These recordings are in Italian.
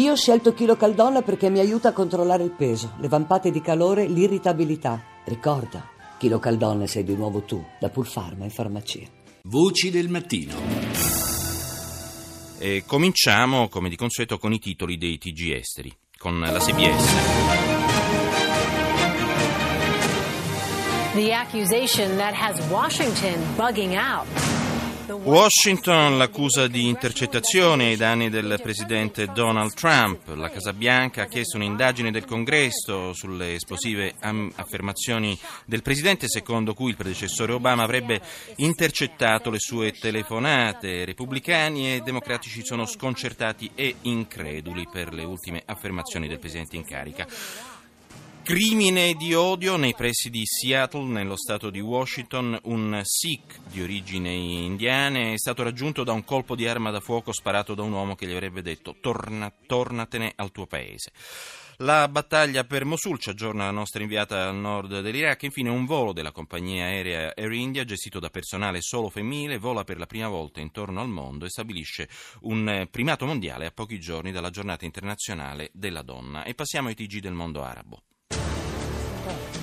Io ho scelto Chilo Caldonna perché mi aiuta a controllare il peso, le vampate di calore, l'irritabilità. Ricorda, Chilo Caldonna sei di nuovo tu, da Pulfarma in farmacia. Voci del mattino. E cominciamo, come di consueto, con i titoli dei TG esteri, con la CBS. The accusation that has Washington bugging out. Washington l'accusa di intercettazione ai danni del presidente Donald Trump. La Casa Bianca ha chiesto un'indagine del Congresso sulle esplosive affermazioni del presidente secondo cui il predecessore Obama avrebbe intercettato le sue telefonate. Repubblicani e democratici sono sconcertati e increduli per le ultime affermazioni del presidente in carica. Crimine di odio nei pressi di Seattle, nello stato di Washington, un Sikh di origini indiane è stato raggiunto da un colpo di arma da fuoco sparato da un uomo che gli avrebbe detto Torna, tornatene al tuo paese. La battaglia per Mosul ci aggiorna la nostra inviata al nord dell'Iraq. Infine un volo della compagnia aerea Air India, gestito da personale solo femminile, vola per la prima volta intorno al mondo e stabilisce un primato mondiale a pochi giorni dalla giornata internazionale della donna. E passiamo ai TG del mondo arabo. 对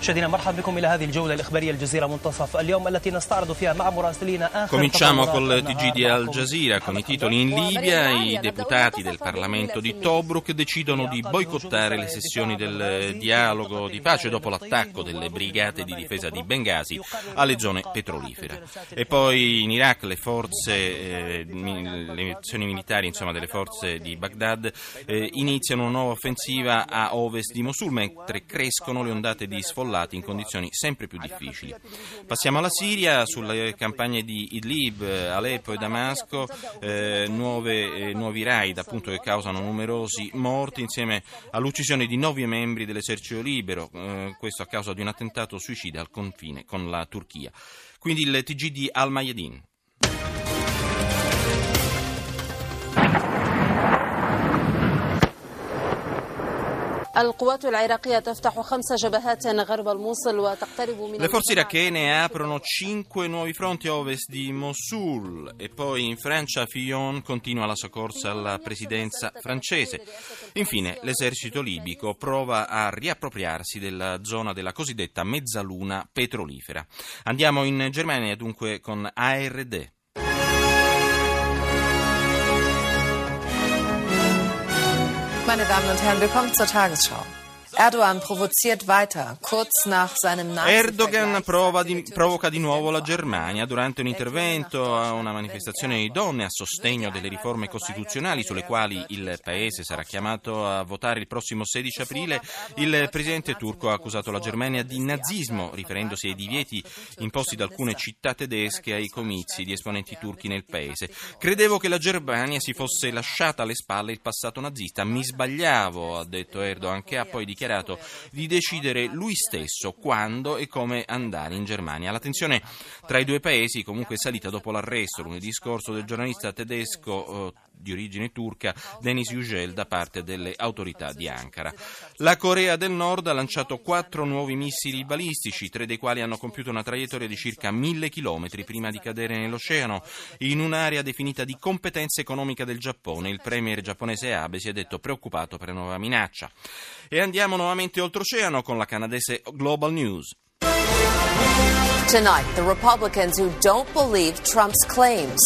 مشاهدينا مرحبا بكم الى هذه الجوله الاخباريه الجزيره منتصف اليوم التي نستعرض فيها مع مراسلينا اخر Cominciamo تطورات col النهار TG di معكم. Al Jazeera con i titoli in Libia. I deputati del Parlamento di Tobruk decidono di boicottare le sessioni del dialogo di pace dopo l'attacco delle brigate di difesa di Benghazi alle zone petrolifere. E poi in Iraq le forze, eh, mi- le azioni militari insomma, delle forze di Baghdad eh, iniziano una nuova offensiva a ovest di Mosul mentre crescono le ondate di sfollati in condizioni sempre più difficili. Passiamo alla Siria, sulle campagne di Idlib, Aleppo e Damasco, eh, nuove, eh, nuovi raid appunto, che causano numerosi morti insieme all'uccisione di nove membri dell'esercito libero, eh, questo a causa di un attentato suicida al confine con la Turchia. Quindi il TG di Al-Mayadin. Le forze irachene aprono cinque nuovi fronti a ovest di Mosul e poi in Francia Fillon continua la sua corsa alla presidenza francese. Infine l'esercito libico prova a riappropriarsi della zona della cosiddetta mezzaluna petrolifera. Andiamo in Germania dunque con ARD. Meine Damen und Herren, willkommen zur Tagesschau. Erdogan provoziert weiter, kurz nach seinem Erdogan di- provoca di nuovo la Germania durante un intervento a una manifestazione di donne a sostegno delle riforme costituzionali sulle quali il paese sarà chiamato a votare il prossimo 16 aprile. Il presidente turco ha accusato la Germania di nazismo, riferendosi ai divieti imposti da alcune città tedesche ai comizi di esponenti turchi nel paese. Credevo che la Germania si fosse lasciata alle spalle il passato nazista. Mi sbagliavo, ha detto Erdogan, che ha poi dichiarato di decidere lui stesso quando e come andare in Germania. La tensione tra i due paesi comunque è salita dopo l'arresto lunedì scorso del giornalista tedesco eh, di origine turca Denis Yücel da parte delle autorità di Ankara. La Corea del Nord ha lanciato quattro nuovi missili balistici, tre dei quali hanno compiuto una traiettoria di circa mille chilometri prima di cadere nell'oceano, in un'area definita di competenza economica del Giappone. Il premier giapponese Abe si è detto preoccupato per la nuova minaccia. E andiamo nuovamente oltreoceano con la canadese Global News. Tonight, the Republicans who don't believe Trump's claims.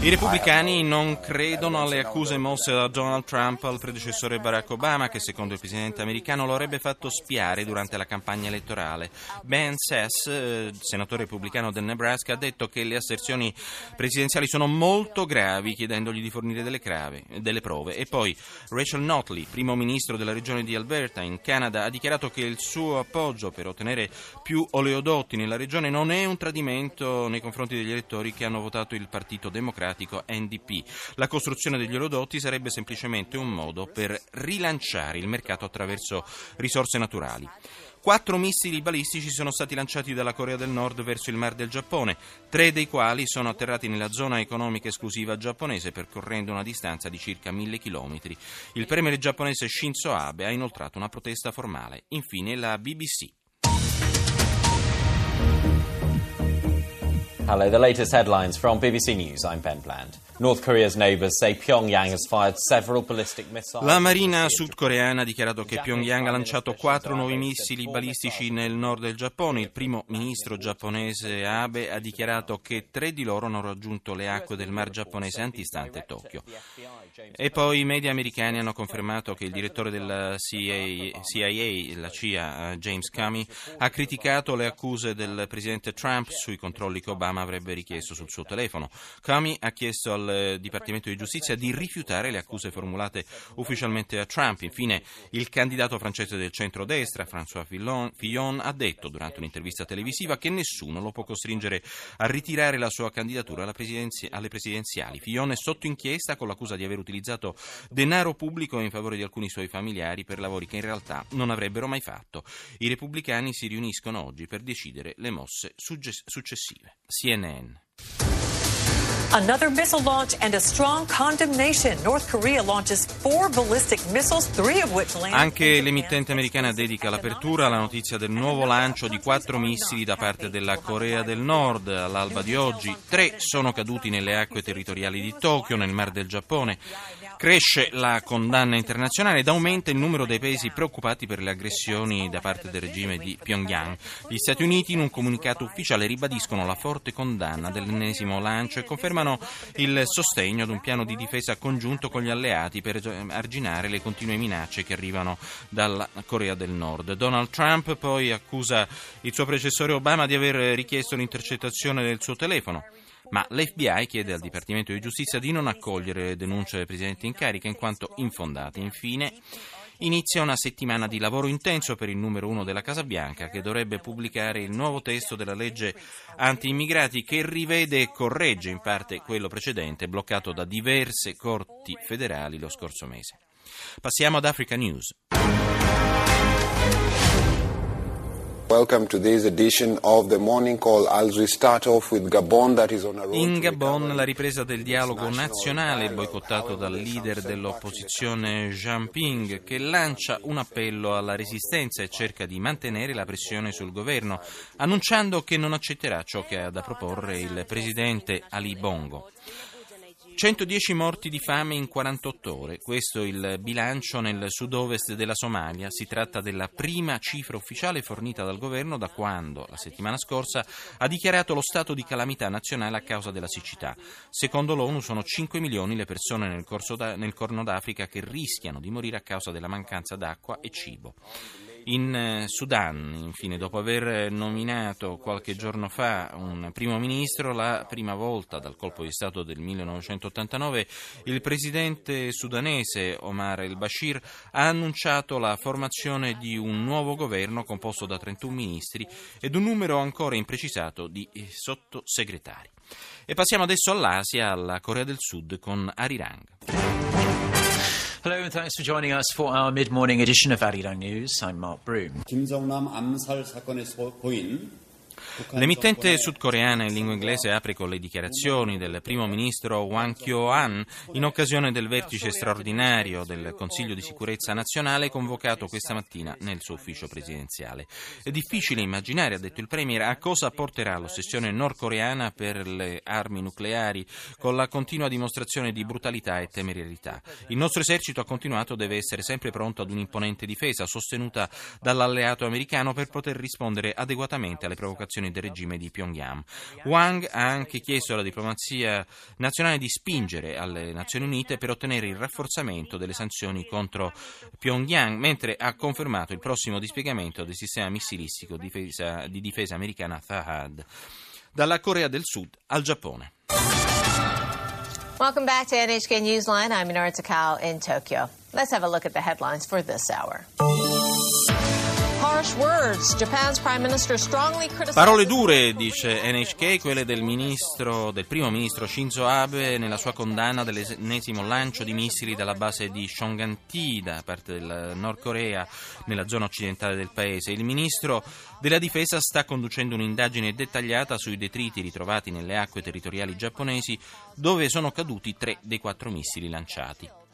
I repubblicani non credono alle accuse mosse da Donald Trump al predecessore Barack Obama, che secondo il presidente americano lo avrebbe fatto spiare durante la campagna elettorale. Ben Sass, eh, senatore repubblicano del Nebraska, ha detto che le asserzioni presidenziali sono molto gravi, chiedendogli di fornire delle, crave, delle prove. E poi Rachel Notley, primo ministro della regione di Alberta, in Canada, ha dichiarato che il suo appoggio per ottenere più oleodotti nella regione non è un tradimento nei confronti degli elettori che hanno votato il Partito Democratico NDP. La costruzione degli oleodotti sarebbe semplicemente un modo per rilanciare il mercato attraverso risorse naturali. Quattro missili balistici sono stati lanciati dalla Corea del Nord verso il Mar del Giappone, tre dei quali sono atterrati nella zona economica esclusiva giapponese percorrendo una distanza di circa mille chilometri. Il premier giapponese Shinzo Abe ha inoltrato una protesta formale. Infine la BBC. Hello, the latest headlines from BBC News. I'm Ben Bland. La marina sudcoreana ha dichiarato che Pyongyang ha lanciato quattro nuovi missili balistici nel nord del Giappone. Il primo ministro giapponese Abe ha dichiarato che tre di loro hanno raggiunto le acque del mar giapponese antistante Tokyo. E poi i media americani hanno confermato che il direttore della CIA, CIA la CIA, James Comey, ha criticato le accuse del presidente Trump sui controlli che Obama avrebbe richiesto sul suo telefono. Comey ha chiesto al Dipartimento di Giustizia di rifiutare le accuse formulate ufficialmente a Trump. Infine, il candidato francese del centrodestra, François Fillon, ha detto durante un'intervista televisiva che nessuno lo può costringere a ritirare la sua candidatura alle presidenziali. Fillon è sotto inchiesta con l'accusa di aver utilizzato denaro pubblico in favore di alcuni suoi familiari per lavori che in realtà non avrebbero mai fatto. I repubblicani si riuniscono oggi per decidere le mosse successive. CNN. Another missile launch and a strong condemnation. North Korea launches four ballistic missiles, three of which landed. Anche l'emittente americana dedica l'apertura alla notizia del nuovo lancio di quattro missili da parte della Corea del Nord all'alba di oggi. Tre sono caduti nelle acque territoriali di Tokyo, nel Mar del Giappone. Cresce la condanna internazionale ed aumenta il numero dei paesi preoccupati per le aggressioni da parte del regime di Pyongyang. Gli Stati Uniti in un comunicato ufficiale ribadiscono la forte condanna dell'ennesimo lancio e confermano il sostegno ad un piano di difesa congiunto con gli alleati per arginare le continue minacce che arrivano dalla Corea del Nord. Donald Trump poi accusa il suo predecessore Obama di aver richiesto l'intercettazione del suo telefono ma l'FBI chiede al Dipartimento di Giustizia di non accogliere le denunce del Presidente in carica in quanto infondate. Infine, inizia una settimana di lavoro intenso per il numero uno della Casa Bianca che dovrebbe pubblicare il nuovo testo della legge anti-immigrati che rivede e corregge in parte quello precedente bloccato da diverse corti federali lo scorso mese. Passiamo ad Africa News. Welcome to this edition of the morning call. I'll restart off with Gabon that is on a road In Gabon la ripresa del dialogo nazionale boicottato dal leader dell'opposizione Jean Ping che lancia un appello alla resistenza e cerca di mantenere la pressione sul governo annunciando che non accetterà ciò che ha da proporre il presidente Ali Bongo. 110 morti di fame in 48 ore, questo è il bilancio nel sud-ovest della Somalia. Si tratta della prima cifra ufficiale fornita dal governo da quando, la settimana scorsa, ha dichiarato lo stato di calamità nazionale a causa della siccità. Secondo l'ONU sono 5 milioni le persone nel, da, nel Corno d'Africa che rischiano di morire a causa della mancanza d'acqua e cibo. In eh, Sudan, infine, dopo aver nominato qualche giorno fa un primo ministro, la prima volta dal colpo di Stato del 1989, il presidente sudanese Omar el-Bashir ha annunciato la formazione di un nuovo governo composto da 31 ministri ed un numero ancora imprecisato di eh, sottosegretari. E passiamo adesso all'Asia, alla Corea del Sud con Arirang. Hello and thanks for joining us for our mid-morning edition of Arirang News. I'm Mark Broom. 김정남 암살 사건에서 보인 L'emittente sudcoreana in lingua inglese apre con le dichiarazioni del primo ministro Wang Kyo-an in occasione del vertice straordinario del Consiglio di sicurezza nazionale convocato questa mattina nel suo ufficio presidenziale. È difficile immaginare, ha detto il premier, a cosa porterà l'ossessione nordcoreana per le armi nucleari con la continua dimostrazione di brutalità e temerarietà. Il nostro esercito, ha continuato, deve essere sempre pronto ad un'imponente difesa sostenuta dall'alleato americano per poter rispondere adeguatamente alle provocazioni del regime di Pyongyang. Wang ha anche chiesto alla diplomazia nazionale di spingere alle Nazioni Unite per ottenere il rafforzamento delle sanzioni contro Pyongyang, mentre ha confermato il prossimo dispiegamento del sistema missilistico di difesa, di difesa americana Thahad. Dalla Corea del Sud al Giappone. Welcome back to NHK Newsline. I'm Minoru Takao in Tokyo. Let's have a look at the headlines for this hour. Parole dure, dice NHK, quelle del, ministro, del primo ministro Shinzo Abe nella sua condanna dell'ennesimo lancio di missili dalla base di Shonganti da parte del Nord Corea nella zona occidentale del paese. Il ministro della difesa sta conducendo un'indagine dettagliata sui detriti ritrovati nelle acque territoriali giapponesi dove sono caduti tre dei quattro missili lanciati.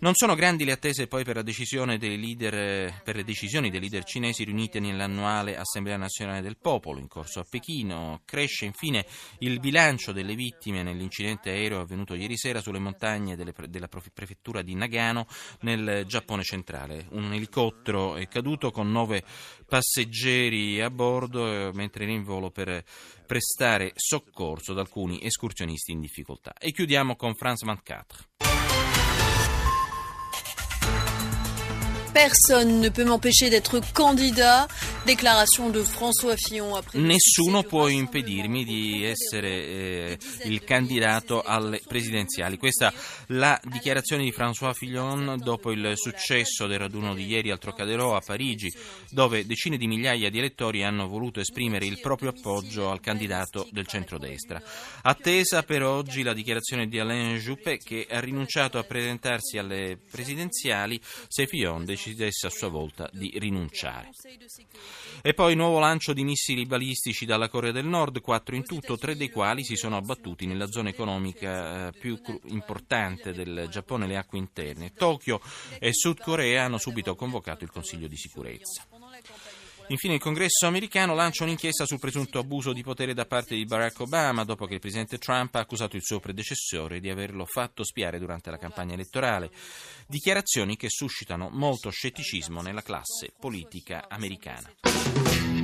Non sono grandi le attese poi per, leader, per le decisioni dei leader cinesi riuniti nell'annuale Assemblea Nazionale del Popolo in corso a Pechino. Cresce infine il bilancio delle vittime nell'incidente aereo avvenuto ieri sera sulle montagne delle, della prefettura di Nagano nel Giappone centrale. Un elicottero è caduto con nove passeggeri a bordo mentre era in volo per prestare soccorso ad alcuni escursionisti in difficoltà. E chiudiamo con France 24. Personne ne peut m'empêcher d'être candidat. Déclaration de François Fillon après Nessuno può impedirmi di essere eh, il candidato alle presidenziali. Questa è la dichiarazione di François Fillon dopo il successo del raduno di ieri al Trocadero a Parigi, dove decine di migliaia di elettori hanno voluto esprimere il proprio appoggio al candidato del centrodestra. Attesa per oggi la dichiarazione di Alain Juppé che ha rinunciato a presentarsi alle presidenziali se Fillon decidesse a sua volta di rinunciare. E poi nuovo lancio di missili balistici dalla Corea del Nord, quattro in tutto, tre dei quali si sono abbattuti nella zona economica eh, più importante del Giappone, le acque interne. Tokyo e Sud Corea hanno subito convocato il Consiglio di sicurezza. Infine il congresso americano lancia un'inchiesta sul presunto abuso di potere da parte di Barack Obama dopo che il presidente Trump ha accusato il suo predecessore di averlo fatto spiare durante la campagna elettorale. Dichiarazioni che suscitano molto scetticismo nella classe politica americana.